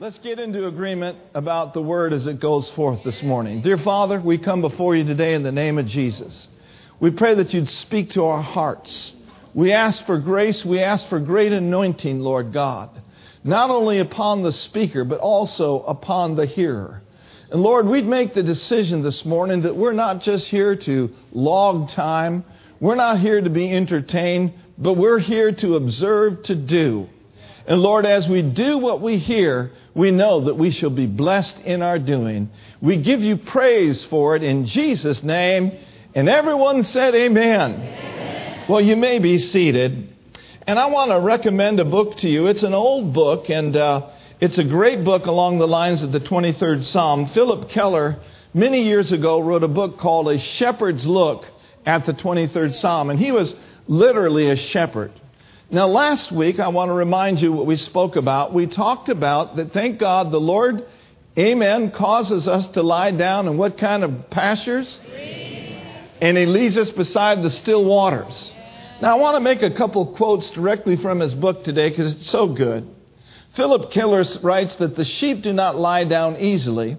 Let's get into agreement about the word as it goes forth this morning. Dear Father, we come before you today in the name of Jesus. We pray that you'd speak to our hearts. We ask for grace. We ask for great anointing, Lord God, not only upon the speaker, but also upon the hearer. And Lord, we'd make the decision this morning that we're not just here to log time. We're not here to be entertained, but we're here to observe, to do. And Lord, as we do what we hear, we know that we shall be blessed in our doing. We give you praise for it in Jesus' name. And everyone said, Amen. Amen. Well, you may be seated. And I want to recommend a book to you. It's an old book, and uh, it's a great book along the lines of the 23rd Psalm. Philip Keller, many years ago, wrote a book called A Shepherd's Look at the 23rd Psalm. And he was literally a shepherd. Now, last week, I want to remind you what we spoke about. We talked about that, thank God, the Lord, amen, causes us to lie down in what kind of pastures? And He leads us beside the still waters. Now, I want to make a couple quotes directly from his book today because it's so good. Philip Keller writes that the sheep do not lie down easily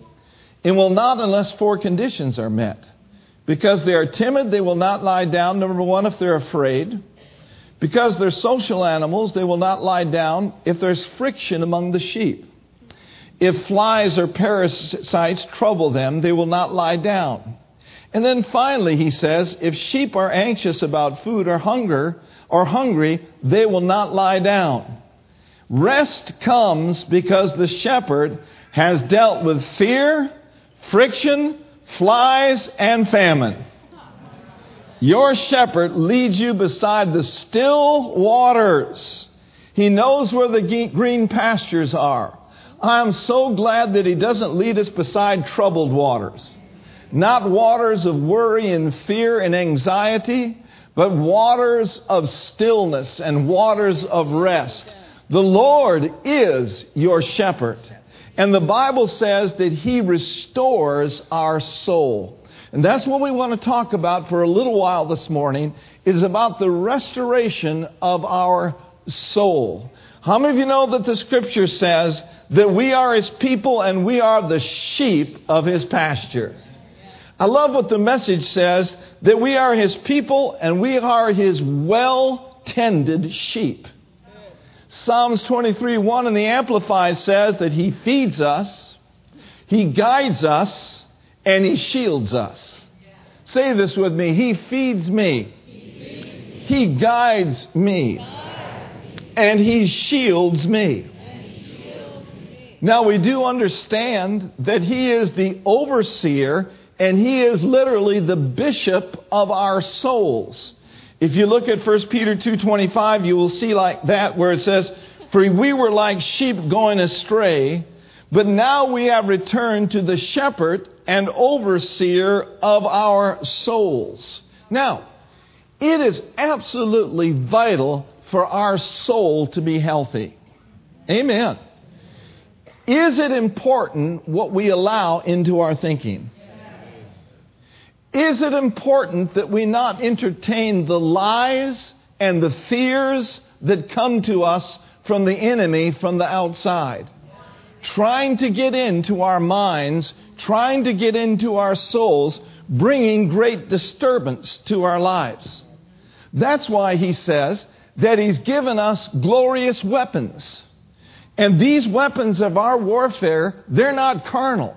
and will not unless four conditions are met. Because they are timid, they will not lie down, number one, if they're afraid. Because they're social animals, they will not lie down if there's friction among the sheep. If flies or parasites trouble them, they will not lie down. And then finally, he says, if sheep are anxious about food or hunger or hungry, they will not lie down. Rest comes because the shepherd has dealt with fear, friction, flies, and famine. Your shepherd leads you beside the still waters. He knows where the green pastures are. I'm so glad that he doesn't lead us beside troubled waters. Not waters of worry and fear and anxiety, but waters of stillness and waters of rest. The Lord is your shepherd. And the Bible says that he restores our soul. And that's what we want to talk about for a little while this morning is about the restoration of our soul. How many of you know that the scripture says that we are his people and we are the sheep of his pasture? I love what the message says that we are his people and we are his well tended sheep. Psalms 23 1 in the Amplified says that he feeds us, he guides us, and He shields us. Say this with me He feeds me, He guides me, and He shields me. Now, we do understand that He is the overseer and He is literally the bishop of our souls. If you look at 1 Peter 2.25, you will see like that where it says, For we were like sheep going astray, but now we have returned to the shepherd and overseer of our souls. Now, it is absolutely vital for our soul to be healthy. Amen. Is it important what we allow into our thinking? Is it important that we not entertain the lies and the fears that come to us from the enemy from the outside? Trying to get into our minds trying to get into our souls, bringing great disturbance to our lives. That's why he says that he's given us glorious weapons. And these weapons of our warfare, they're not carnal.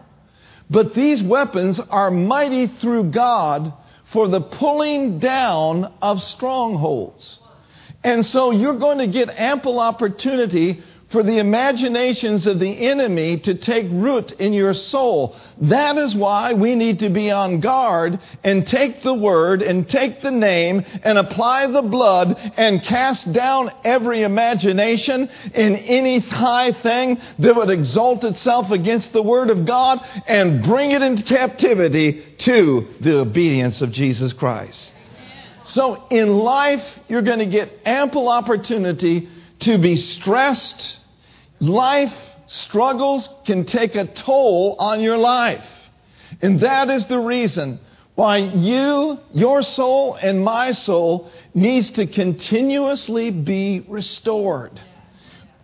But these weapons are mighty through God for the pulling down of strongholds. And so you're going to get ample opportunity for the imaginations of the enemy to take root in your soul. That is why we need to be on guard and take the word and take the name and apply the blood and cast down every imagination in any high thing that would exalt itself against the word of God and bring it into captivity to the obedience of Jesus Christ. So in life, you're going to get ample opportunity to be stressed, life struggles can take a toll on your life. And that is the reason why you, your soul, and my soul needs to continuously be restored.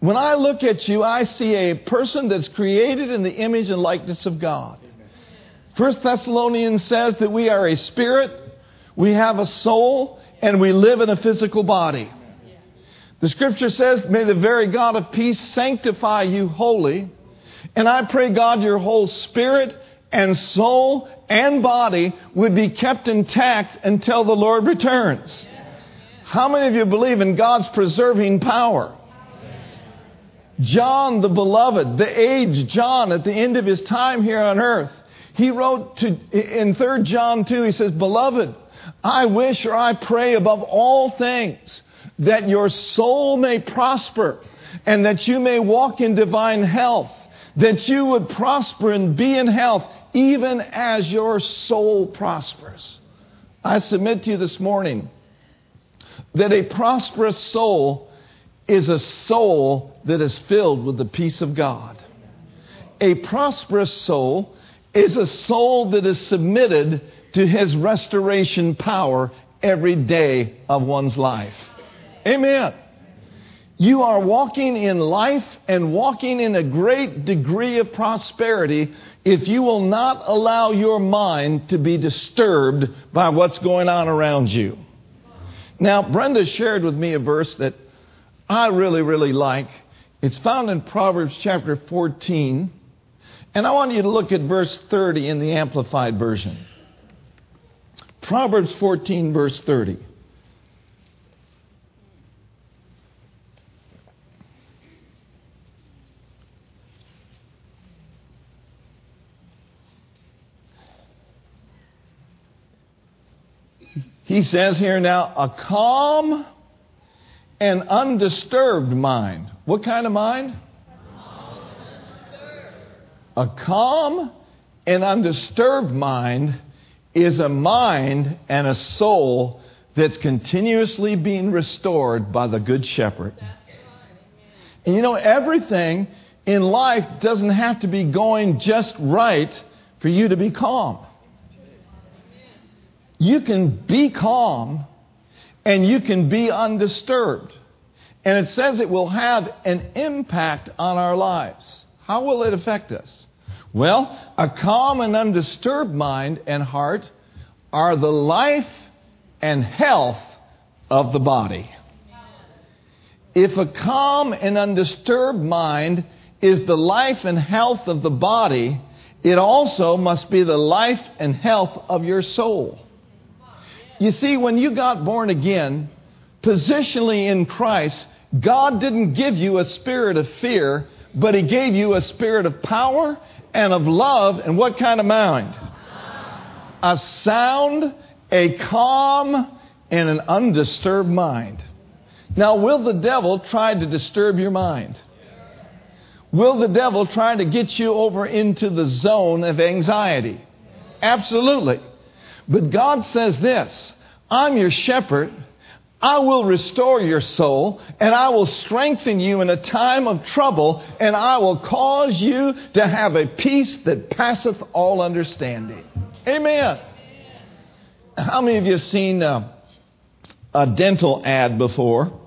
When I look at you, I see a person that's created in the image and likeness of God. First Thessalonians says that we are a spirit, we have a soul, and we live in a physical body. The scripture says, May the very God of peace sanctify you wholly. And I pray, God, your whole spirit and soul and body would be kept intact until the Lord returns. How many of you believe in God's preserving power? John the beloved, the aged John at the end of his time here on earth, he wrote to, in 3 John 2, he says, Beloved, I wish or I pray above all things that your soul may prosper and that you may walk in divine health, that you would prosper and be in health even as your soul prospers. I submit to you this morning that a prosperous soul is a soul that is filled with the peace of God. A prosperous soul is a soul that is submitted to His restoration power every day of one's life. Amen. You are walking in life and walking in a great degree of prosperity if you will not allow your mind to be disturbed by what's going on around you. Now, Brenda shared with me a verse that I really, really like. It's found in Proverbs chapter 14. And I want you to look at verse 30 in the Amplified Version. Proverbs 14, verse 30. He says here now, a calm and undisturbed mind. What kind of mind? A calm and undisturbed mind is a mind and a soul that's continuously being restored by the Good Shepherd. And you know, everything in life doesn't have to be going just right for you to be calm. You can be calm and you can be undisturbed. And it says it will have an impact on our lives. How will it affect us? Well, a calm and undisturbed mind and heart are the life and health of the body. If a calm and undisturbed mind is the life and health of the body, it also must be the life and health of your soul. You see, when you got born again, positionally in Christ, God didn't give you a spirit of fear, but He gave you a spirit of power and of love. And what kind of mind? A sound, a calm, and an undisturbed mind. Now, will the devil try to disturb your mind? Will the devil try to get you over into the zone of anxiety? Absolutely. But God says this I'm your shepherd. I will restore your soul and I will strengthen you in a time of trouble and I will cause you to have a peace that passeth all understanding. Amen. How many of you have seen uh, a dental ad before?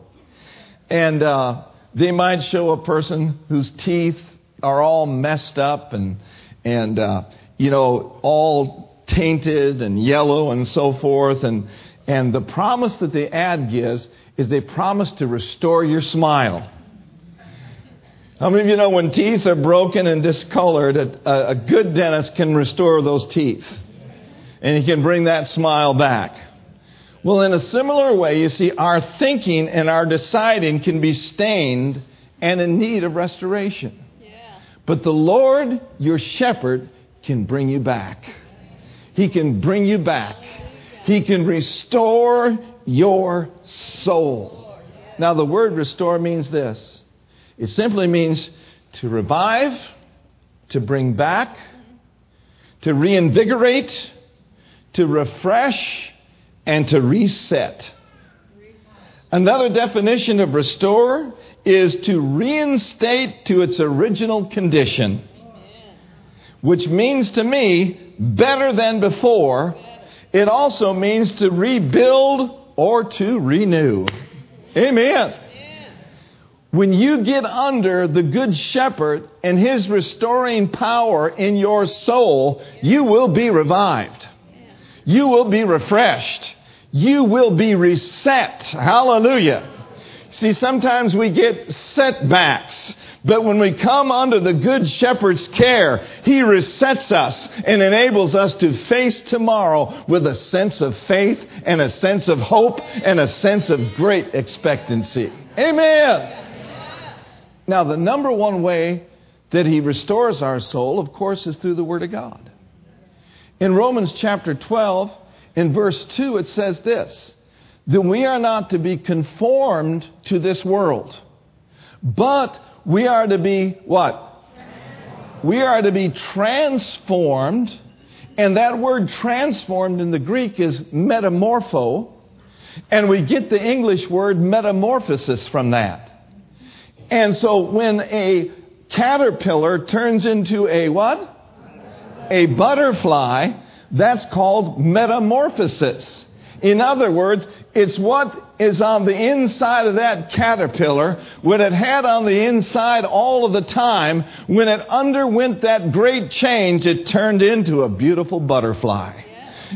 And uh, they might show a person whose teeth are all messed up and, and uh, you know, all tainted and yellow and so forth. And, and the promise that the ad gives is they promise to restore your smile. How many of you know when teeth are broken and discolored, a, a good dentist can restore those teeth? And he can bring that smile back. Well, in a similar way, you see, our thinking and our deciding can be stained and in need of restoration. Yeah. But the Lord, your shepherd, can bring you back. He can bring you back. He can restore your soul. Now, the word restore means this it simply means to revive, to bring back, to reinvigorate, to refresh, and to reset. Another definition of restore is to reinstate to its original condition, which means to me better than before. It also means to rebuild or to renew. Amen. when you get under the Good Shepherd and His restoring power in your soul, you will be revived. You will be refreshed. You will be reset. Hallelujah. See, sometimes we get setbacks, but when we come under the Good Shepherd's care, He resets us and enables us to face tomorrow with a sense of faith and a sense of hope and a sense of great expectancy. Amen. Now, the number one way that he restores our soul, of course, is through the Word of God. In Romans chapter 12, in verse 2, it says this that we are not to be conformed to this world, but we are to be what? We are to be transformed, and that word transformed in the Greek is metamorpho, and we get the English word metamorphosis from that. And so when a caterpillar turns into a what? A butterfly, that's called metamorphosis. In other words, it's what is on the inside of that caterpillar what it had on the inside all of the time. When it underwent that great change, it turned into a beautiful butterfly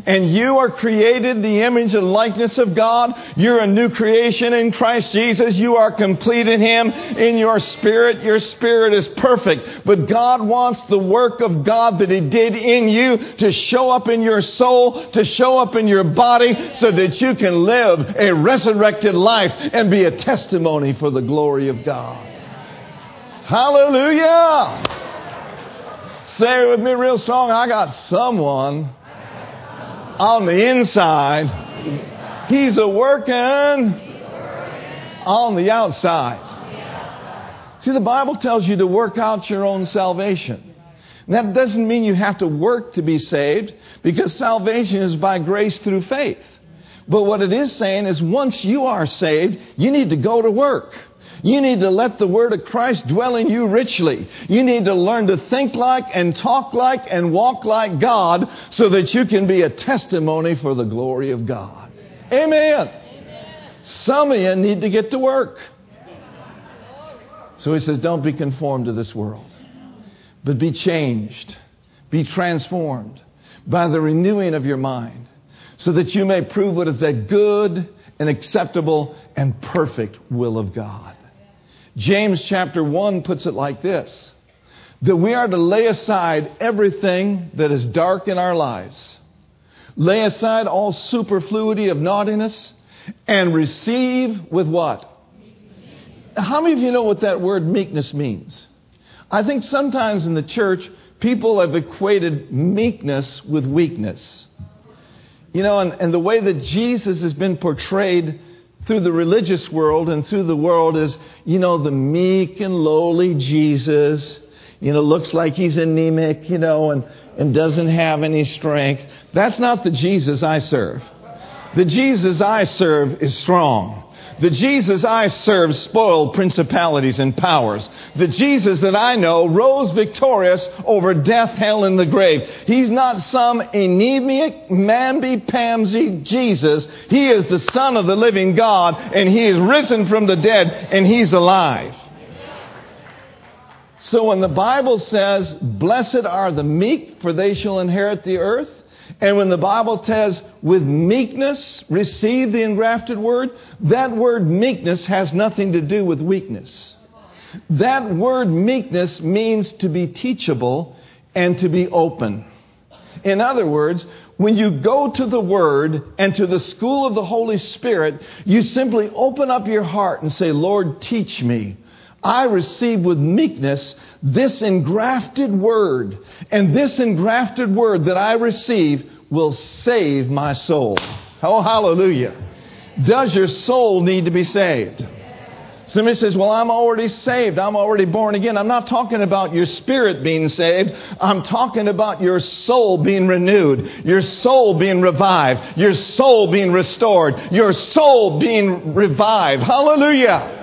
and you are created the image and likeness of God. You're a new creation in Christ Jesus. You are complete in Him in your spirit. Your spirit is perfect. But God wants the work of God that He did in you to show up in your soul, to show up in your body so that you can live a resurrected life and be a testimony for the glory of God. Hallelujah! Say it with me real strong. I got someone on the inside. He's a working on the outside. See, the Bible tells you to work out your own salvation. That doesn't mean you have to work to be saved because salvation is by grace through faith. But what it is saying is once you are saved, you need to go to work. You need to let the Word of Christ dwell in you richly. You need to learn to think like and talk like and walk like God so that you can be a testimony for the glory of God. Amen. Amen. Some of you need to get to work. So he says, don't be conformed to this world, but be changed, be transformed by the renewing of your mind so that you may prove what is a good and acceptable and perfect will of God. James chapter 1 puts it like this that we are to lay aside everything that is dark in our lives, lay aside all superfluity of naughtiness, and receive with what? How many of you know what that word meekness means? I think sometimes in the church, people have equated meekness with weakness. You know, and, and the way that Jesus has been portrayed through the religious world and through the world is, you know, the meek and lowly Jesus. You know, looks like he's anemic, you know, and, and doesn't have any strength. That's not the Jesus I serve. The Jesus I serve is strong. The Jesus I serve spoiled principalities and powers. The Jesus that I know rose victorious over death, hell, and the grave. He's not some anemic, mamby-pamsy Jesus. He is the Son of the living God, and He is risen from the dead, and He's alive. So when the Bible says, Blessed are the meek, for they shall inherit the earth, and when the Bible says, with meekness, receive the engrafted word, that word meekness has nothing to do with weakness. That word meekness means to be teachable and to be open. In other words, when you go to the Word and to the school of the Holy Spirit, you simply open up your heart and say, Lord, teach me. I receive with meekness this engrafted word. And this engrafted word that I receive will save my soul. Oh, hallelujah. Does your soul need to be saved? Somebody says, Well, I'm already saved. I'm already born again. I'm not talking about your spirit being saved. I'm talking about your soul being renewed, your soul being revived, your soul being restored, your soul being revived. Hallelujah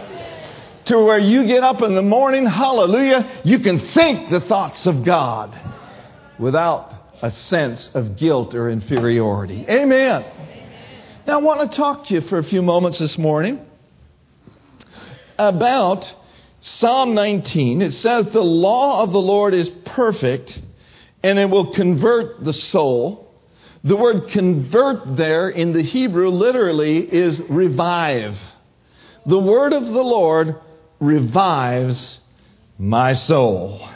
to where you get up in the morning, hallelujah, you can think the thoughts of God without a sense of guilt or inferiority. Amen. Now, I want to talk to you for a few moments this morning about Psalm 19, it says, The law of the Lord is perfect and it will convert the soul. The word convert there in the Hebrew literally is revive. The word of the Lord revives my soul.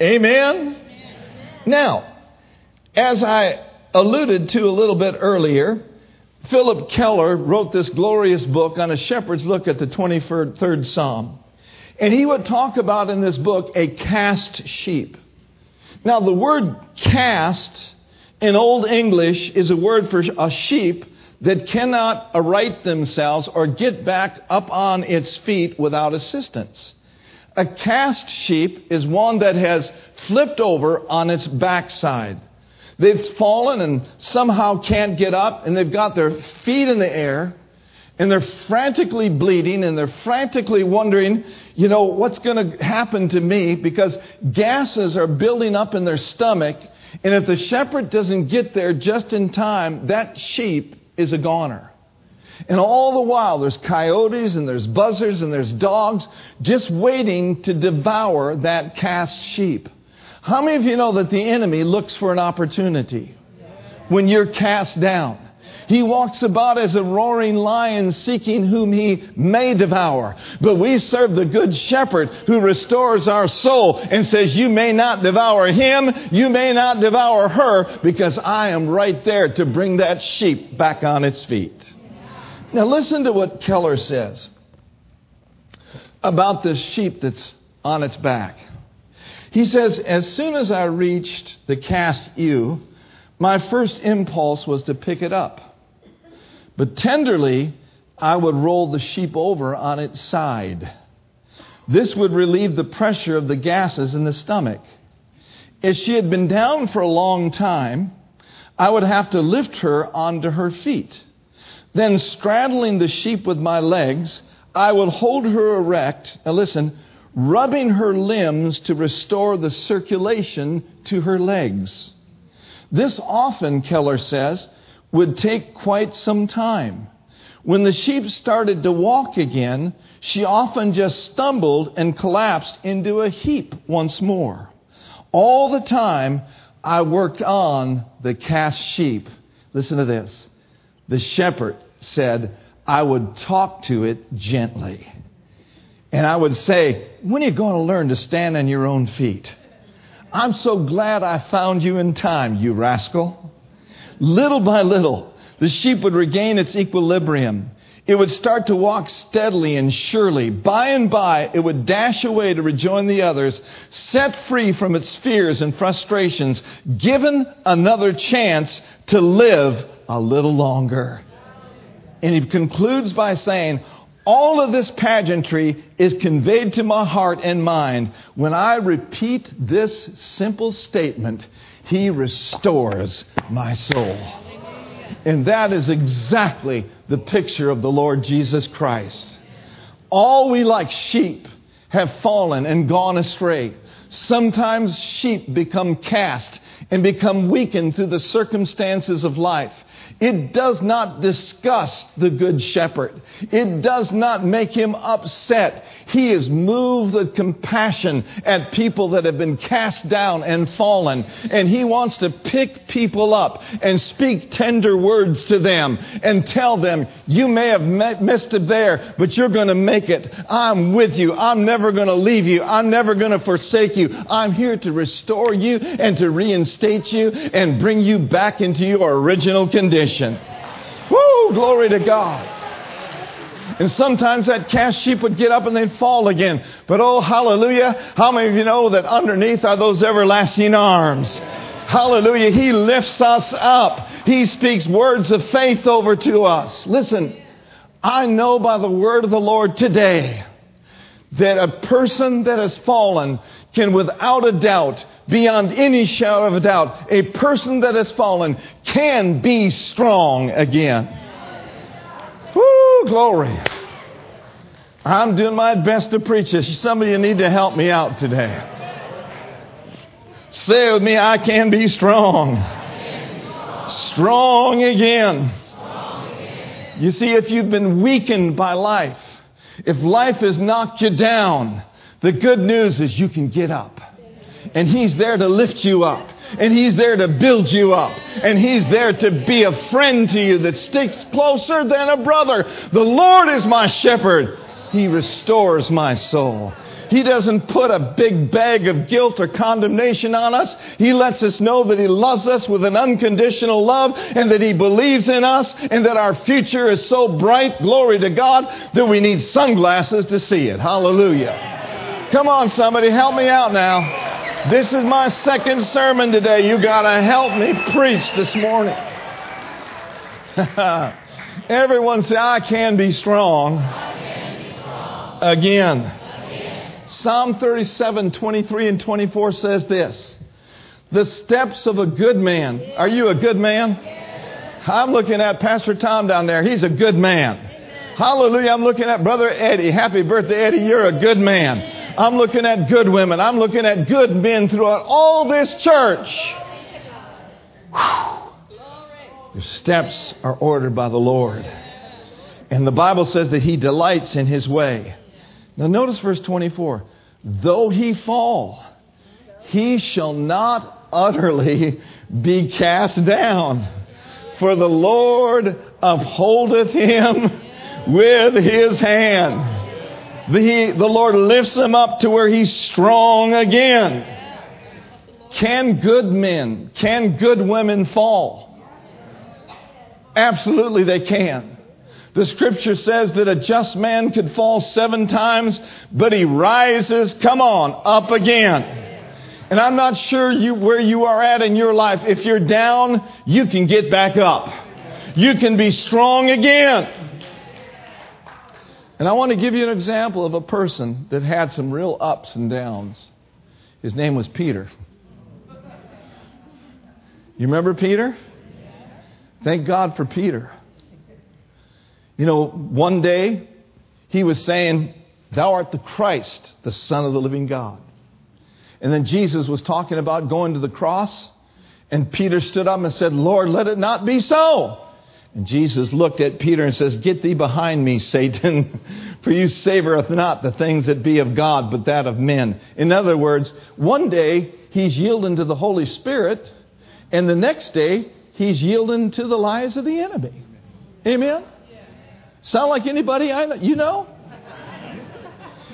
Amen? Now, as I alluded to a little bit earlier, Philip Keller wrote this glorious book on a shepherd's look at the 23rd Psalm. And he would talk about in this book a cast sheep. Now, the word cast in Old English is a word for a sheep that cannot aright themselves or get back up on its feet without assistance. A cast sheep is one that has flipped over on its backside. They've fallen and somehow can't get up, and they've got their feet in the air, and they're frantically bleeding, and they're frantically wondering, you know, what's going to happen to me because gases are building up in their stomach, and if the shepherd doesn't get there just in time, that sheep is a goner. And all the while, there's coyotes and there's buzzards and there's dogs just waiting to devour that cast sheep. How many of you know that the enemy looks for an opportunity when you're cast down? He walks about as a roaring lion seeking whom he may devour. But we serve the good shepherd who restores our soul and says, You may not devour him, you may not devour her, because I am right there to bring that sheep back on its feet. Now, listen to what Keller says about this sheep that's on its back. He says, As soon as I reached the cast ewe, my first impulse was to pick it up. But tenderly, I would roll the sheep over on its side. This would relieve the pressure of the gases in the stomach. If she had been down for a long time, I would have to lift her onto her feet. Then, straddling the sheep with my legs, I would hold her erect. Now, listen, rubbing her limbs to restore the circulation to her legs. This often, Keller says, would take quite some time. When the sheep started to walk again, she often just stumbled and collapsed into a heap once more. All the time, I worked on the cast sheep. Listen to this. The shepherd said, I would talk to it gently. And I would say, When are you going to learn to stand on your own feet? I'm so glad I found you in time, you rascal. Little by little, the sheep would regain its equilibrium. It would start to walk steadily and surely. By and by, it would dash away to rejoin the others, set free from its fears and frustrations, given another chance to live a little longer. And he concludes by saying, all of this pageantry is conveyed to my heart and mind when I repeat this simple statement He restores my soul. And that is exactly the picture of the Lord Jesus Christ. All we like sheep have fallen and gone astray. Sometimes sheep become cast and become weakened through the circumstances of life. It does not disgust the good shepherd. It does not make him upset. He is moved with compassion at people that have been cast down and fallen. And he wants to pick people up and speak tender words to them and tell them, you may have missed it there, but you're going to make it. I'm with you. I'm never going to leave you. I'm never going to forsake you. I'm here to restore you and to reinstate you and bring you back into your original condition. Woo! Glory to God. And sometimes that cast sheep would get up and they'd fall again. But oh, hallelujah. How many of you know that underneath are those everlasting arms? Hallelujah. He lifts us up. He speaks words of faith over to us. Listen, I know by the word of the Lord today that a person that has fallen can without a doubt beyond any shadow of a doubt, a person that has fallen can be strong again. Woo, glory. I'm doing my best to preach this. Some of you need to help me out today. Say with me, I can be strong. Strong again. You see, if you've been weakened by life, if life has knocked you down, The good news is you can get up. And He's there to lift you up. And He's there to build you up. And He's there to be a friend to you that sticks closer than a brother. The Lord is my shepherd. He restores my soul. He doesn't put a big bag of guilt or condemnation on us. He lets us know that He loves us with an unconditional love and that He believes in us and that our future is so bright, glory to God, that we need sunglasses to see it. Hallelujah. Come on, somebody, help me out now. This is my second sermon today. You gotta help me preach this morning. Everyone say, I can be strong. Again. Psalm 37, 23 and 24 says this. The steps of a good man. Are you a good man? I'm looking at Pastor Tom down there. He's a good man. Hallelujah. I'm looking at Brother Eddie. Happy birthday, Eddie. You're a good man. I'm looking at good women. I'm looking at good men throughout all this church. Your steps are ordered by the Lord. And the Bible says that He delights in His way. Now, notice verse 24. Though he fall, he shall not utterly be cast down. For the Lord upholdeth him with his hand. The, the Lord lifts him up to where he's strong again. Can good men, can good women fall? Absolutely they can. The scripture says that a just man could fall seven times, but he rises, come on, up again. And I'm not sure you, where you are at in your life. If you're down, you can get back up. You can be strong again. And I want to give you an example of a person that had some real ups and downs. His name was Peter. You remember Peter? Thank God for Peter. You know, one day he was saying, Thou art the Christ, the Son of the living God. And then Jesus was talking about going to the cross, and Peter stood up and said, Lord, let it not be so. And Jesus looked at Peter and says, Get thee behind me, Satan, for you savoreth not the things that be of God, but that of men. In other words, one day he's yielding to the Holy Spirit, and the next day he's yielding to the lies of the enemy. Amen? Sound like anybody I know? You know?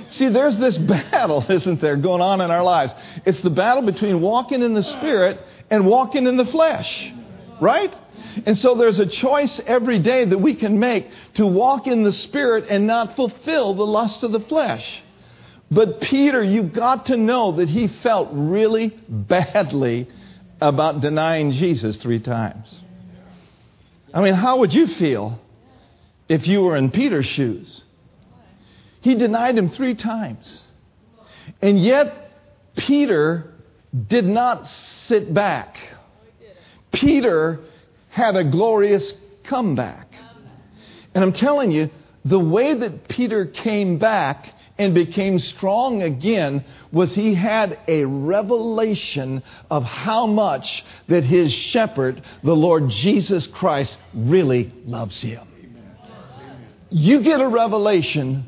See, there's this battle, isn't there, going on in our lives. It's the battle between walking in the Spirit and walking in the flesh. Right? And so there's a choice every day that we can make to walk in the Spirit and not fulfill the lust of the flesh. But Peter, you've got to know that he felt really badly about denying Jesus three times. I mean, how would you feel if you were in Peter's shoes. He denied him three times. And yet, Peter did not sit back. Peter had a glorious comeback. And I'm telling you, the way that Peter came back and became strong again was he had a revelation of how much that his shepherd, the Lord Jesus Christ, really loves him you get a revelation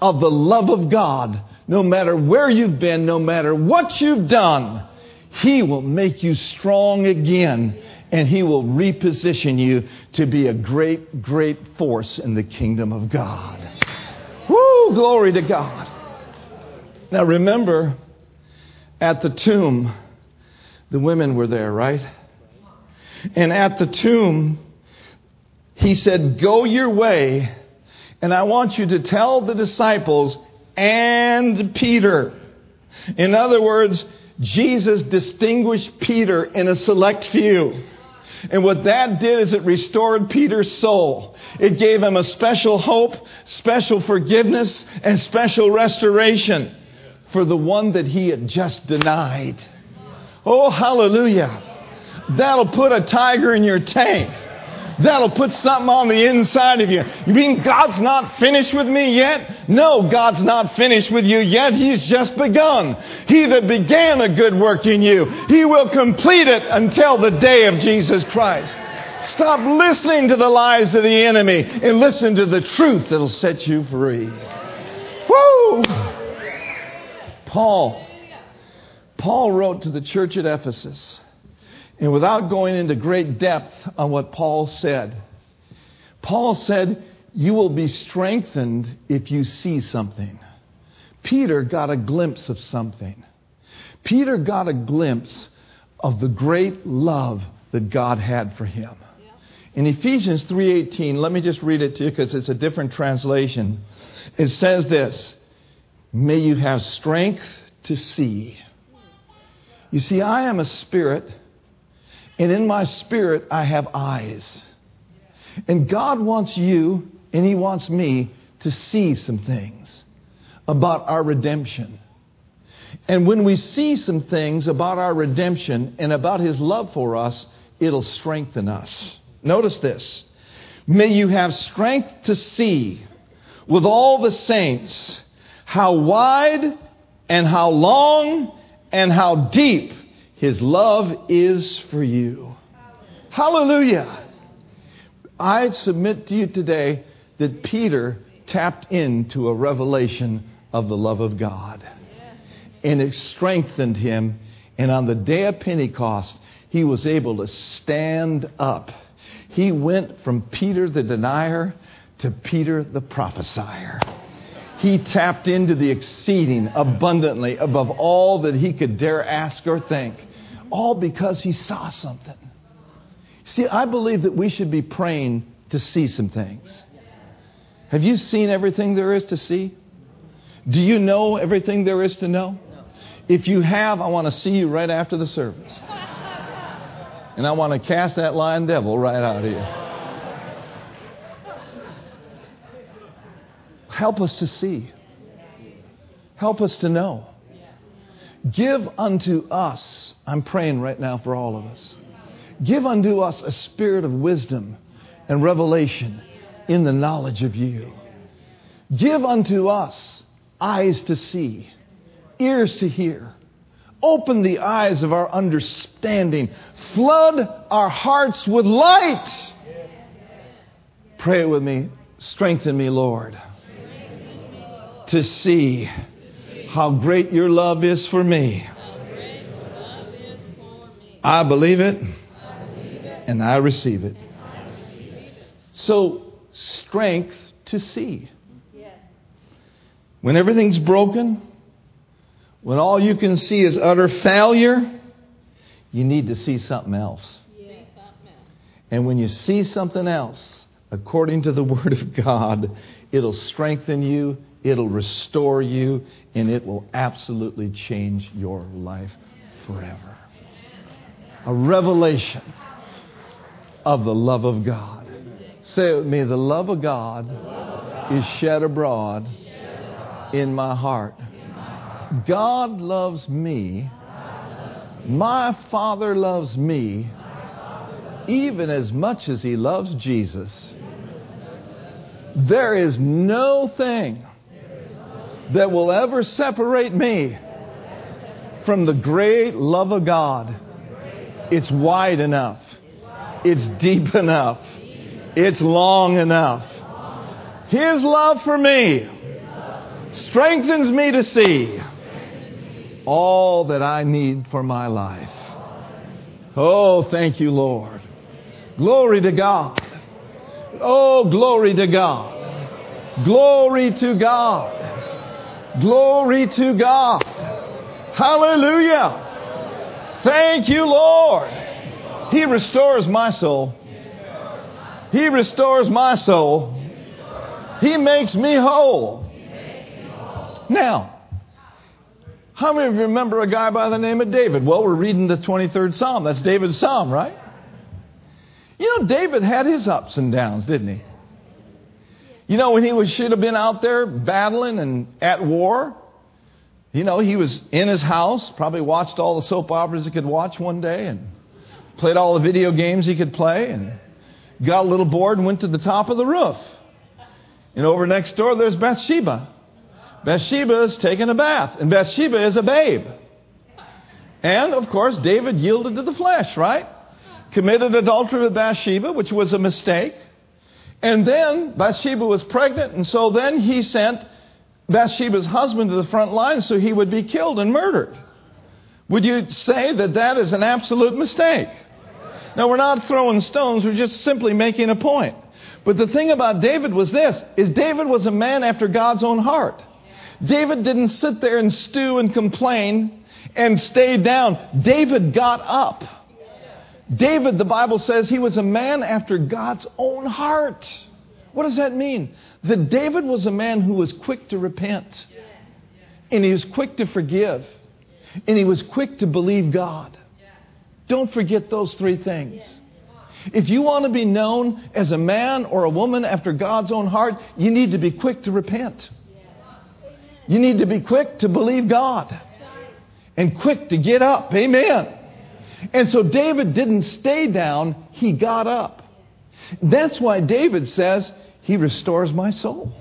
of the love of God, no matter where you've been, no matter what you've done, He will make you strong again and He will reposition you to be a great, great force in the kingdom of God. Woo! Glory to God. Now remember, at the tomb, the women were there, right? And at the tomb, He said, Go your way and I want you to tell the disciples and Peter. In other words, Jesus distinguished Peter in a select few. And what that did is it restored Peter's soul. It gave him a special hope, special forgiveness, and special restoration for the one that he had just denied. Oh, hallelujah. That'll put a tiger in your tank. That'll put something on the inside of you. You mean God's not finished with me yet? No, God's not finished with you yet. He's just begun. He that began a good work in you, He will complete it until the day of Jesus Christ. Stop listening to the lies of the enemy and listen to the truth that'll set you free. Woo! Paul. Paul wrote to the church at Ephesus. And without going into great depth on what Paul said, Paul said, You will be strengthened if you see something. Peter got a glimpse of something. Peter got a glimpse of the great love that God had for him. In Ephesians 3:18, let me just read it to you because it's a different translation. It says this, "May you have strength to see." You see, I am a spirit, and in my spirit I have eyes. And God wants you and he wants me to see some things about our redemption. And when we see some things about our redemption and about his love for us, it'll strengthen us. Notice this. May you have strength to see with all the saints how wide and how long and how deep his love is for you. Hallelujah. I submit to you today that Peter tapped into a revelation of the love of God. And it strengthened him. And on the day of Pentecost, he was able to stand up. He went from Peter the denier to Peter the prophesier. He tapped into the exceeding abundantly above all that he could dare ask or think, all because he saw something. See, I believe that we should be praying to see some things. Have you seen everything there is to see? Do you know everything there is to know? If you have, I want to see you right after the service. And I want to cast that lying devil right out of you. Help us to see. Help us to know. Give unto us, I'm praying right now for all of us. Give unto us a spirit of wisdom and revelation in the knowledge of you. Give unto us eyes to see, ears to hear. Open the eyes of our understanding. Flood our hearts with light. Pray with me. Strengthen me, Lord, to see how great your love is for me. I believe it and I receive it. So, strength to see. When everything's broken, when all you can see is utter failure, you need to see something else. And when you see something else, according to the Word of God, it'll strengthen you, it'll restore you, and it will absolutely change your life forever. A revelation of the love of God. Say it with me the love of God, is shed abroad in my heart. God loves me. My Father loves me even as much as He loves Jesus. There is no thing that will ever separate me from the great love of God. It's wide enough. It's deep enough. It's long enough. His love for me strengthens me to see all that I need for my life. Oh, thank you, Lord. Glory to God. Oh, glory to God. Glory to God. Glory to God. Hallelujah. Thank you, Lord. He restores my soul. He restores my soul. He makes me whole. Now, how many of you remember a guy by the name of David? Well, we're reading the 23rd Psalm. That's David's Psalm, right? You know, David had his ups and downs, didn't he? You know, when he was, should have been out there battling and at war, you know, he was in his house, probably watched all the soap operas he could watch one day and played all the video games he could play and got a little bored and went to the top of the roof. And over next door, there's Bathsheba. Bathsheba is taking a bath, and Bathsheba is a babe. And, of course, David yielded to the flesh, right? Committed adultery with Bathsheba, which was a mistake. And then Bathsheba was pregnant, and so then he sent Bathsheba's husband to the front line so he would be killed and murdered. Would you say that that is an absolute mistake? Now, we're not throwing stones, we're just simply making a point. But the thing about David was this, is David was a man after God's own heart. David didn't sit there and stew and complain and stay down. David got up. David, the Bible says, he was a man after God's own heart. What does that mean? That David was a man who was quick to repent, and he was quick to forgive, and he was quick to believe God. Don't forget those three things. If you want to be known as a man or a woman after God's own heart, you need to be quick to repent. You need to be quick to believe God and quick to get up. Amen. And so David didn't stay down, he got up. That's why David says, He restores my soul.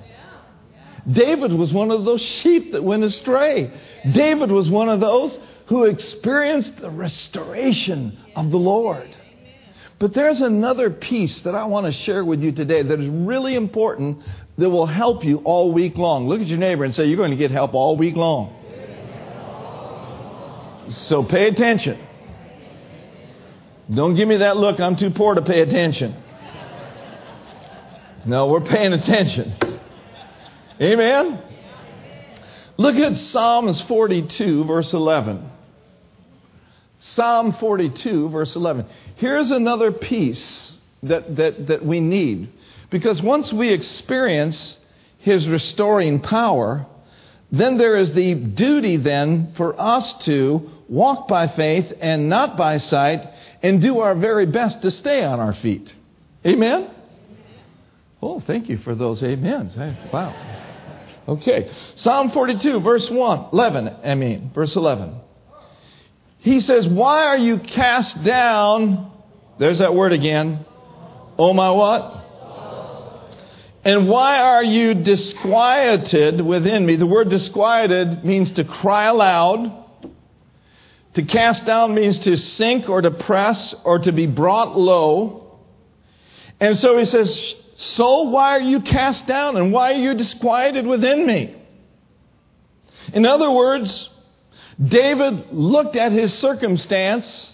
David was one of those sheep that went astray. David was one of those who experienced the restoration of the Lord. But there's another piece that I want to share with you today that is really important that will help you all week long. Look at your neighbor and say, You're going to get help all week long. So pay attention. Don't give me that look, I'm too poor to pay attention. No, we're paying attention. Amen? Look at Psalms 42, verse 11. Psalm 42, verse 11. Here's another piece that, that, that we need. Because once we experience His restoring power, then there is the duty then for us to walk by faith and not by sight and do our very best to stay on our feet. Amen? Oh, thank you for those amens. Wow. Okay. Psalm 42, verse 1, 11, I mean, verse 11. He says, Why are you cast down? There's that word again. Oh, my what? And why are you disquieted within me? The word disquieted means to cry aloud. To cast down means to sink or to press or to be brought low. And so he says, So why are you cast down and why are you disquieted within me? In other words, David looked at his circumstance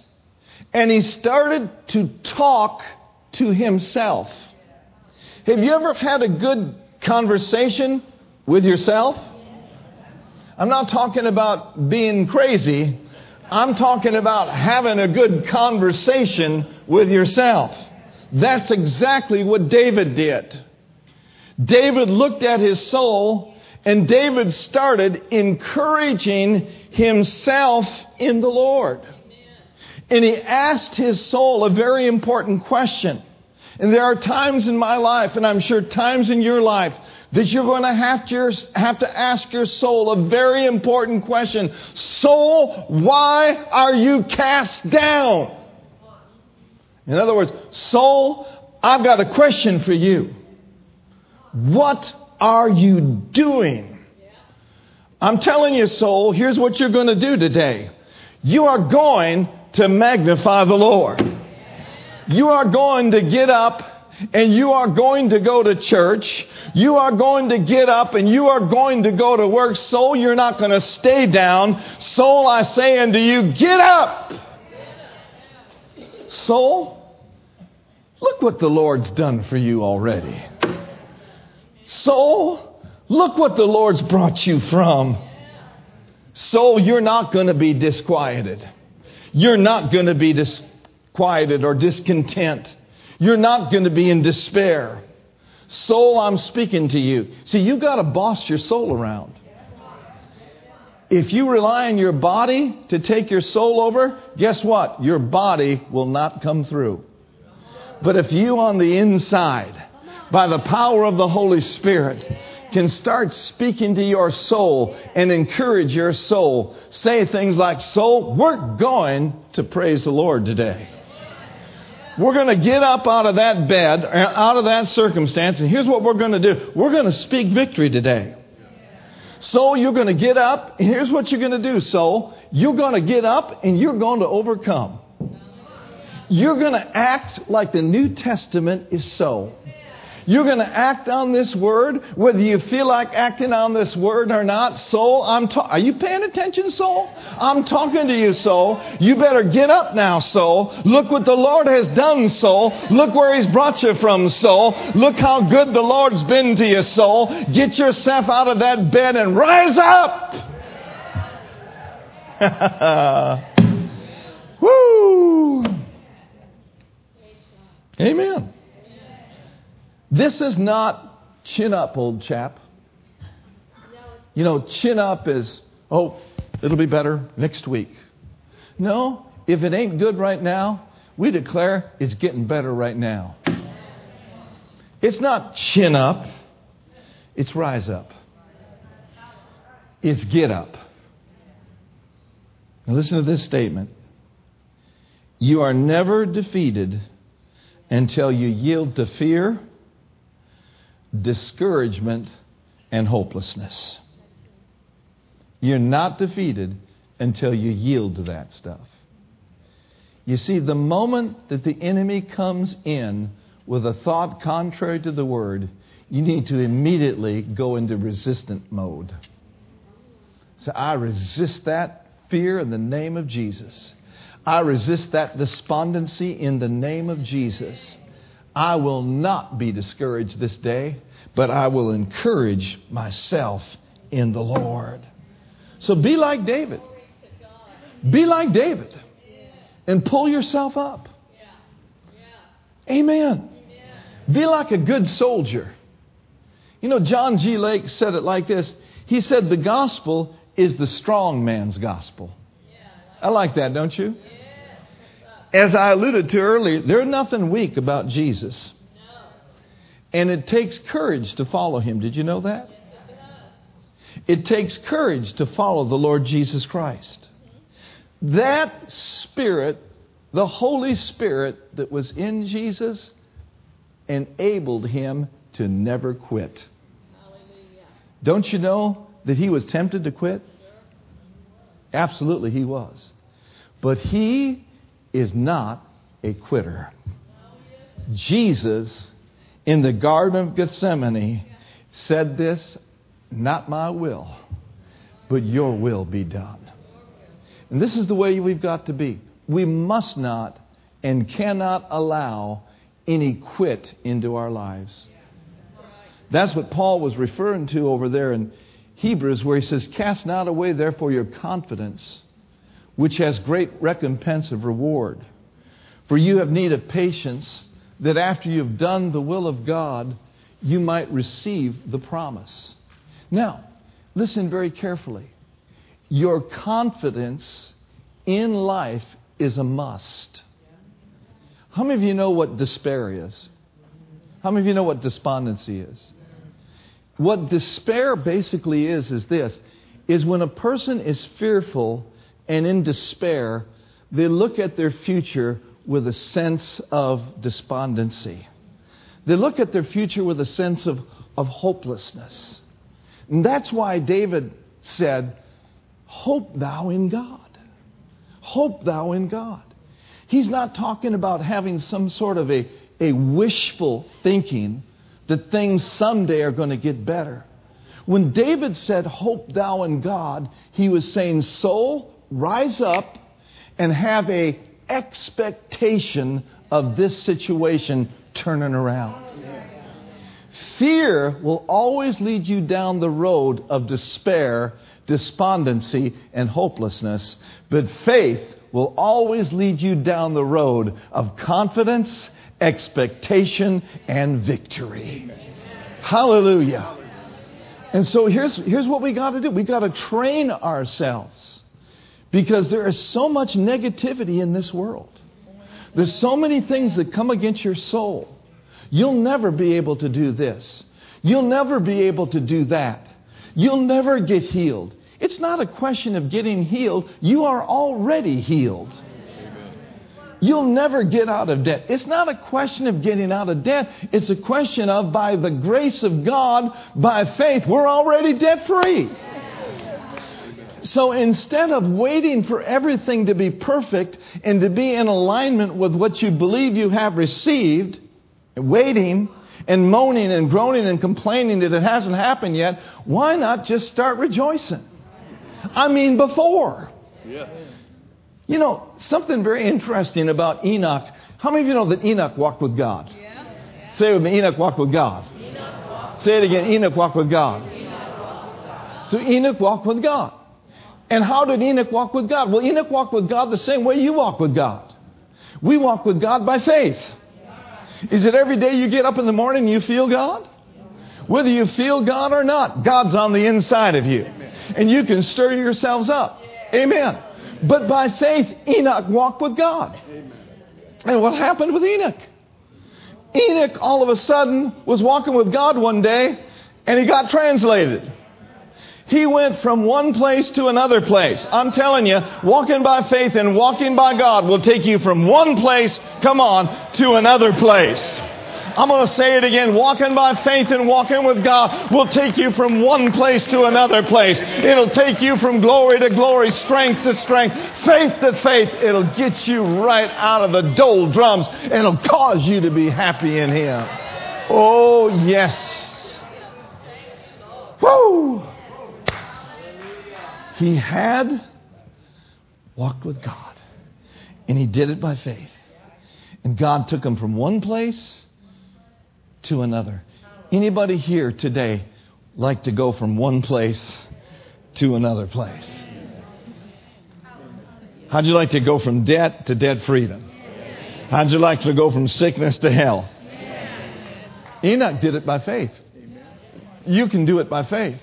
and he started to talk to himself. Have you ever had a good conversation with yourself? I'm not talking about being crazy. I'm talking about having a good conversation with yourself. That's exactly what David did. David looked at his soul and David started encouraging himself in the Lord. And he asked his soul a very important question. And there are times in my life, and I'm sure times in your life, that you're going to have to, have to ask your soul a very important question. Soul, why are you cast down? In other words, soul, I've got a question for you. What are you doing? I'm telling you, soul, here's what you're going to do today. You are going to magnify the Lord. You are going to get up and you are going to go to church. You are going to get up and you are going to go to work. Soul, you're not going to stay down. Soul, I say unto you, get up. Soul, look what the Lord's done for you already. Soul, look what the Lord's brought you from. Soul, you're not going to be disquieted. You're not going to be disquieted or discontent. You're not going to be in despair. Soul, I'm speaking to you. See, you've got to boss your soul around. If you rely on your body to take your soul over, guess what? Your body will not come through. But if you on the inside by the power of the Holy Spirit, can start speaking to your soul and encourage your soul. Say things like, Soul, we're going to praise the Lord today. We're going to get up out of that bed, uh, out of that circumstance, and here's what we're going to do. We're going to speak victory today. Soul, you're going to get up, and here's what you're going to do, soul. You're going to get up and you're going to overcome. You're going to act like the New Testament is so. You're going to act on this word, whether you feel like acting on this word or not. Soul, I'm ta- are you paying attention, soul? I'm talking to you, soul. You better get up now, soul. Look what the Lord has done, soul. Look where He's brought you from, soul. Look how good the Lord's been to you, soul. Get yourself out of that bed and rise up. Woo! Amen. This is not chin up, old chap. You know, chin up is, oh, it'll be better next week. No, if it ain't good right now, we declare it's getting better right now. It's not chin up, it's rise up. It's get up. Now listen to this statement. You are never defeated until you yield to fear, discouragement, and hopelessness. You're not defeated until you yield to that stuff. You see, the moment that the enemy comes in with a thought contrary to the word, you need to immediately go into resistant mode. So I resist that fear in the name of Jesus. I resist that despondency in the name of Jesus. I will not be discouraged this day, but I will encourage myself in the Lord. So be like David. Be like David and pull yourself up. Amen. Be like a good soldier. You know, John G. Lake said it like this He said, The gospel is the strong man's gospel. I like that, don't you? As I alluded to earlier, there's nothing weak about Jesus. And it takes courage to follow him. Did you know that? It takes courage to follow the Lord Jesus Christ. That Spirit, the Holy Spirit that was in Jesus, enabled him to never quit. Don't you know that he was tempted to quit? Absolutely, he was. But he is not a quitter. Jesus in the Garden of Gethsemane said this Not my will, but your will be done. And this is the way we've got to be. We must not and cannot allow any quit into our lives. That's what Paul was referring to over there in Hebrews, where he says, Cast not away, therefore, your confidence, which has great recompense of reward. For you have need of patience, that after you've done the will of God, you might receive the promise. Now, listen very carefully. Your confidence in life is a must. How many of you know what despair is? How many of you know what despondency is? What despair basically is, is this is when a person is fearful and in despair, they look at their future with a sense of despondency. They look at their future with a sense of, of hopelessness. And that's why David said, Hope thou in God. Hope thou in God. He's not talking about having some sort of a, a wishful thinking that things someday are going to get better. When David said, Hope thou in God, he was saying, Soul, rise up and have a expectation of this situation turning around. Fear will always lead you down the road of despair, despondency, and hopelessness, but faith will always lead you down the road of confidence, expectation, and victory. Hallelujah. And so here's, here's what we got to do we got to train ourselves because there is so much negativity in this world. There's so many things that come against your soul. You'll never be able to do this. You'll never be able to do that. You'll never get healed. It's not a question of getting healed. You are already healed. You'll never get out of debt. It's not a question of getting out of debt. It's a question of by the grace of God, by faith, we're already debt free. So instead of waiting for everything to be perfect and to be in alignment with what you believe you have received, waiting, and moaning and groaning and complaining that it hasn't happened yet, why not just start rejoicing? I mean, before. Yes. You know, something very interesting about Enoch. How many of you know that Enoch walked with God? Yeah. Yeah. Say it with me Enoch walked with God. Walked Say it again Enoch walked with God. Enoch walked with God. So Enoch walked with God. And how did Enoch walk with God? Well, Enoch walked with God the same way you walk with God. We walk with God by faith. Is it every day you get up in the morning and you feel God? Whether you feel God or not, God's on the inside of you. And you can stir yourselves up. Amen. But by faith, Enoch walked with God. And what happened with Enoch? Enoch all of a sudden was walking with God one day and he got translated. He went from one place to another place. I'm telling you, walking by faith and walking by God will take you from one place, come on, to another place. I'm going to say it again. Walking by faith and walking with God will take you from one place to another place. It'll take you from glory to glory, strength to strength, faith to faith. It'll get you right out of the doldrums and it'll cause you to be happy in Him. Oh, yes. Woo! He had walked with God, and he did it by faith. And God took him from one place to another. Anybody here today like to go from one place to another place? How'd you like to go from debt to debt freedom? How'd you like to go from sickness to health? Enoch did it by faith. You can do it by faith.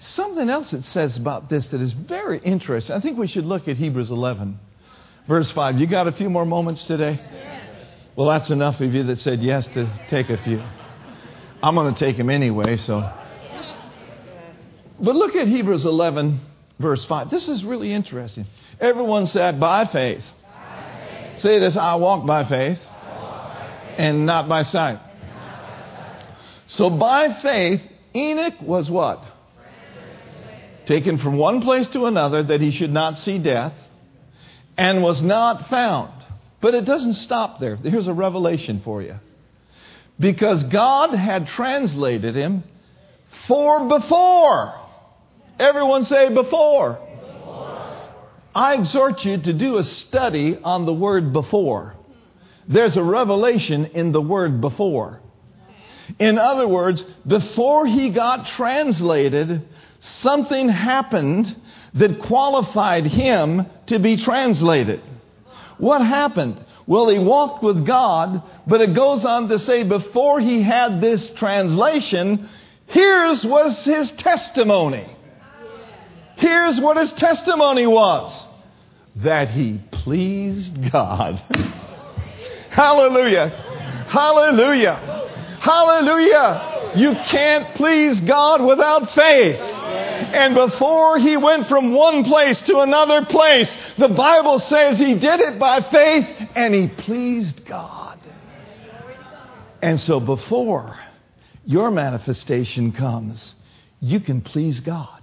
Something else it says about this that is very interesting. I think we should look at Hebrews 11, verse 5. You got a few more moments today? Well, that's enough of you that said yes to take a few. I'm going to take them anyway, so. But look at Hebrews 11, verse 5. This is really interesting. Everyone said, by faith. By faith. Say this I walk by faith, walk by faith. and not by sight. Not by sight. So by faith, Enoch was what? Taken from one place to another that he should not see death, and was not found. But it doesn't stop there. Here's a revelation for you. Because God had translated him for before. Everyone say before. before. I exhort you to do a study on the word before. There's a revelation in the word before. In other words, before he got translated, something happened that qualified him to be translated. What happened? Well, he walked with God, but it goes on to say before he had this translation, here's was his testimony. Here's what his testimony was. That he pleased God. Hallelujah. Hallelujah. Hallelujah. You can't please God without faith. And before he went from one place to another place, the Bible says he did it by faith and he pleased God. And so before your manifestation comes, you can please God.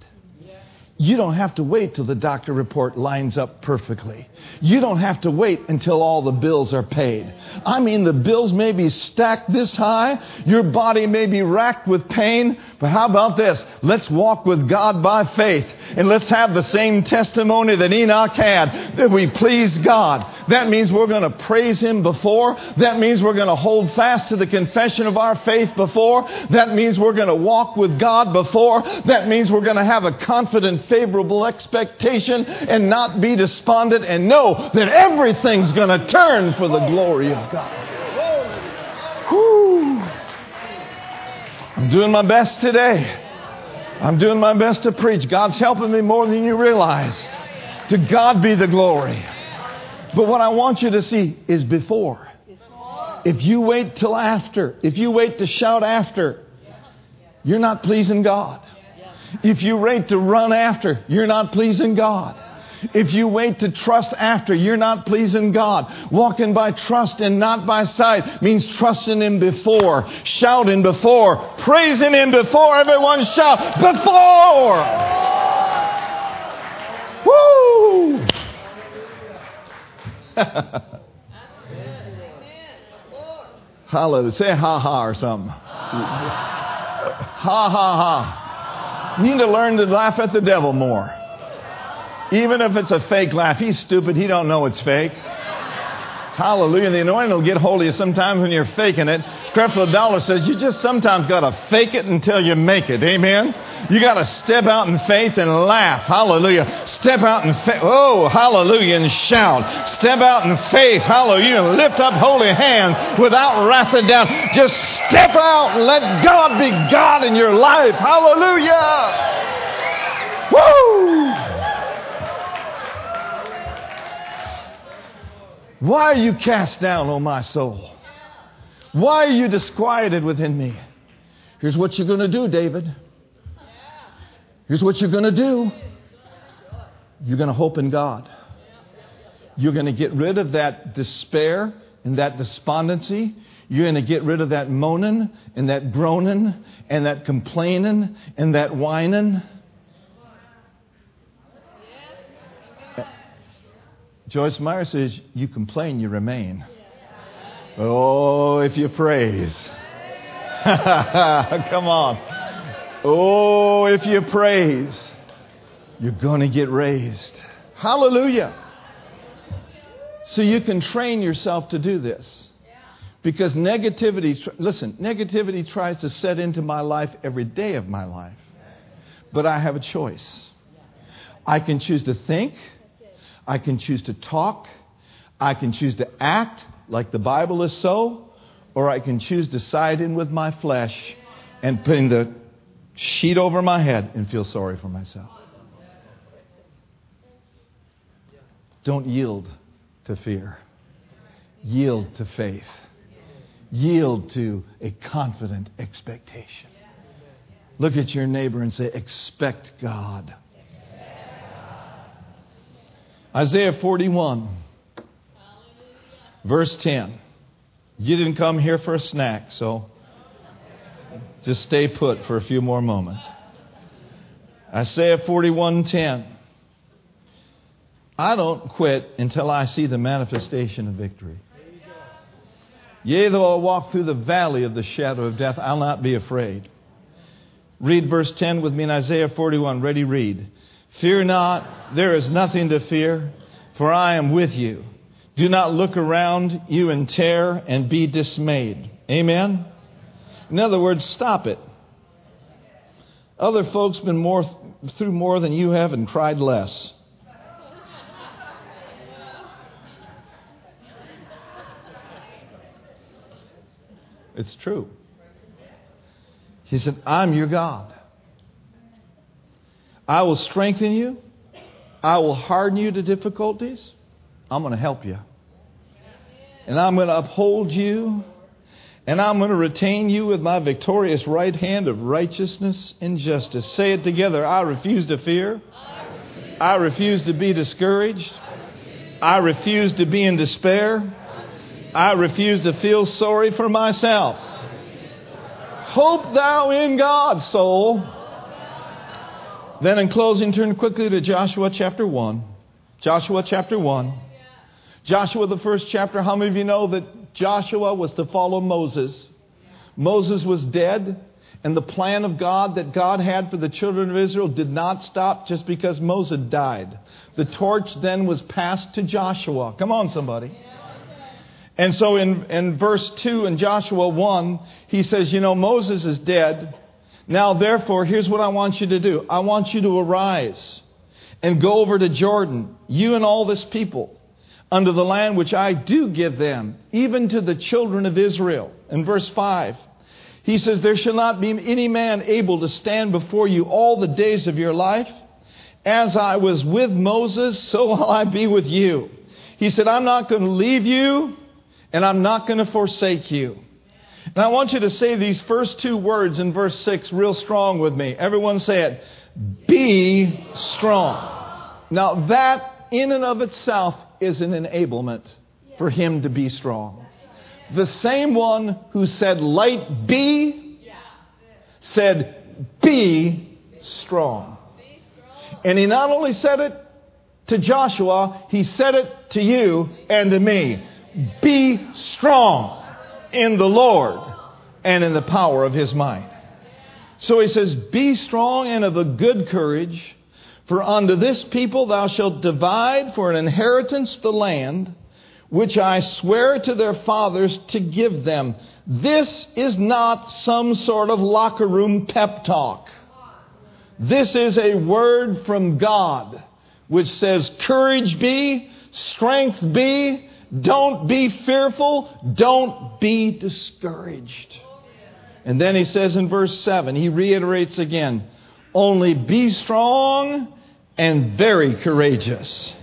You don't have to wait till the doctor report lines up perfectly. You don't have to wait until all the bills are paid. I mean, the bills may be stacked this high. Your body may be racked with pain. But how about this? Let's walk with God by faith and let's have the same testimony that Enoch had that we please God. That means we're going to praise Him before. That means we're going to hold fast to the confession of our faith before. That means we're going to walk with God before. That means we're going to have a confident favorable expectation and not be despondent and know that everything's going to turn for the glory of God. Whew. I'm doing my best today. I'm doing my best to preach. God's helping me more than you realize. To God be the glory. But what I want you to see is before. If you wait till after, if you wait to shout after, you're not pleasing God. If you wait to run after, you're not pleasing God. If you wait to trust after, you're not pleasing God. Walking by trust and not by sight means trusting Him before, shouting before, praising Him before. Everyone shout, before! Woo! Hallelujah. Say ha ha or something. ha ha ha. You need to learn to laugh at the devil more. Even if it's a fake laugh. He's stupid. He don't know it's fake. Hallelujah. The anointing will get hold of you sometimes when you're faking it. Creflo Dollar says you just sometimes got to fake it until you make it. Amen. You got to step out in faith and laugh. Hallelujah. Step out in faith. Oh, hallelujah. And shout. Step out in faith. Hallelujah. And lift up holy hands without wrath and doubt. Just step out and let God be God in your life. Hallelujah. Woo! Why are you cast down, O my soul? Why are you disquieted within me? Here's what you're going to do, David. Here's what you're going to do. You're going to hope in God. You're going to get rid of that despair and that despondency. You're going to get rid of that moaning and that groaning and that complaining and that whining. Joyce Meyer says, You complain, you remain. Oh, if you praise. Come on. Oh, if you praise, you're going to get raised. Hallelujah. So you can train yourself to do this. Because negativity, listen, negativity tries to set into my life every day of my life. But I have a choice. I can choose to think I can choose to talk. I can choose to act like the Bible is so, or I can choose to side in with my flesh and put the sheet over my head and feel sorry for myself. Don't yield to fear. Yield to faith. Yield to a confident expectation. Look at your neighbor and say, Expect God. Isaiah 41, verse 10. You didn't come here for a snack, so just stay put for a few more moments. Isaiah 41:10. I don't quit until I see the manifestation of victory. Yea, though I walk through the valley of the shadow of death, I'll not be afraid. Read verse 10 with me in Isaiah 41. Ready, read. Fear not, there is nothing to fear, for I am with you. Do not look around you in terror and be dismayed. Amen? In other words, stop it. Other folks been more through more than you have and cried less. It's true. He said, I'm your God. I will strengthen you. I will harden you to difficulties. I'm going to help you. And I'm going to uphold you. And I'm going to retain you with my victorious right hand of righteousness and justice. Say it together. I refuse to fear. I refuse to be discouraged. I refuse to be in despair. I refuse to feel sorry for myself. Hope thou in God, soul. Then, in closing, turn quickly to Joshua chapter 1. Joshua chapter 1. Joshua, the first chapter, how many of you know that Joshua was to follow Moses? Moses was dead, and the plan of God that God had for the children of Israel did not stop just because Moses died. The torch then was passed to Joshua. Come on, somebody. And so in, in verse 2 in Joshua 1, he says, You know, Moses is dead. Now, therefore, here's what I want you to do I want you to arise and go over to Jordan, you and all this people, unto the land which I do give them, even to the children of Israel. In verse 5, he says, There shall not be any man able to stand before you all the days of your life. As I was with Moses, so will I be with you. He said, I'm not going to leave you, and I'm not going to forsake you. And I want you to say these first two words in verse 6 real strong with me. Everyone say it. Be strong. Now, that in and of itself is an enablement for him to be strong. The same one who said, Light be, said, Be strong. And he not only said it to Joshua, he said it to you and to me. Be strong in the Lord and in the power of his might. So he says, Be strong and of a good courage, for unto this people thou shalt divide for an inheritance the land which I swear to their fathers to give them. This is not some sort of locker room pep talk. This is a word from God which says, Courage be, strength be, don't be fearful, don't be discouraged. And then he says in verse 7, he reiterates again, Only be strong and very courageous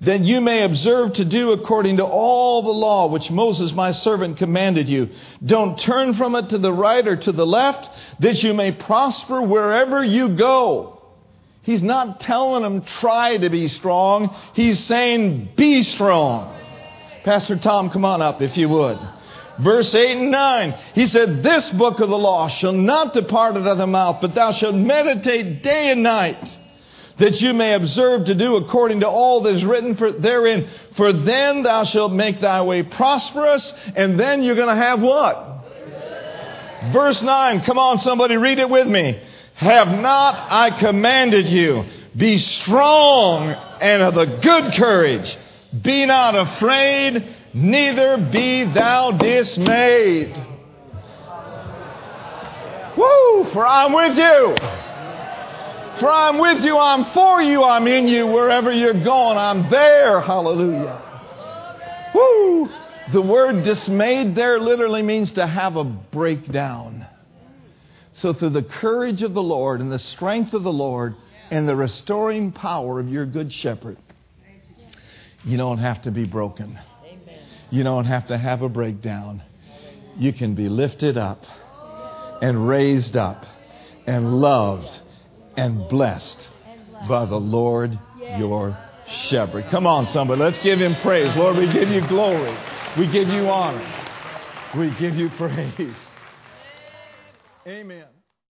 that you may observe to do according to all the law which Moses my servant commanded you. Don't turn from it to the right or to the left, that you may prosper wherever you go. He's not telling them try to be strong. He's saying be strong. Pastor Tom, come on up if you would. Verse 8 and 9, he said, This book of the law shall not depart out of the mouth, but thou shalt meditate day and night that you may observe to do according to all that is written for, therein. For then thou shalt make thy way prosperous, and then you're going to have what? Verse 9, come on, somebody read it with me. Have not I commanded you? Be strong and of a good courage. Be not afraid, neither be thou dismayed. Woo! For I'm with you. For I'm with you, I'm for you, I'm in you. Wherever you're going, I'm there. Hallelujah. Woo! The word dismayed there literally means to have a breakdown. So, through the courage of the Lord and the strength of the Lord and the restoring power of your good shepherd, you don't have to be broken. You don't have to have a breakdown. You can be lifted up and raised up and loved and blessed by the Lord your shepherd. Come on, somebody. Let's give him praise. Lord, we give you glory. We give you honor. We give you praise. Amen.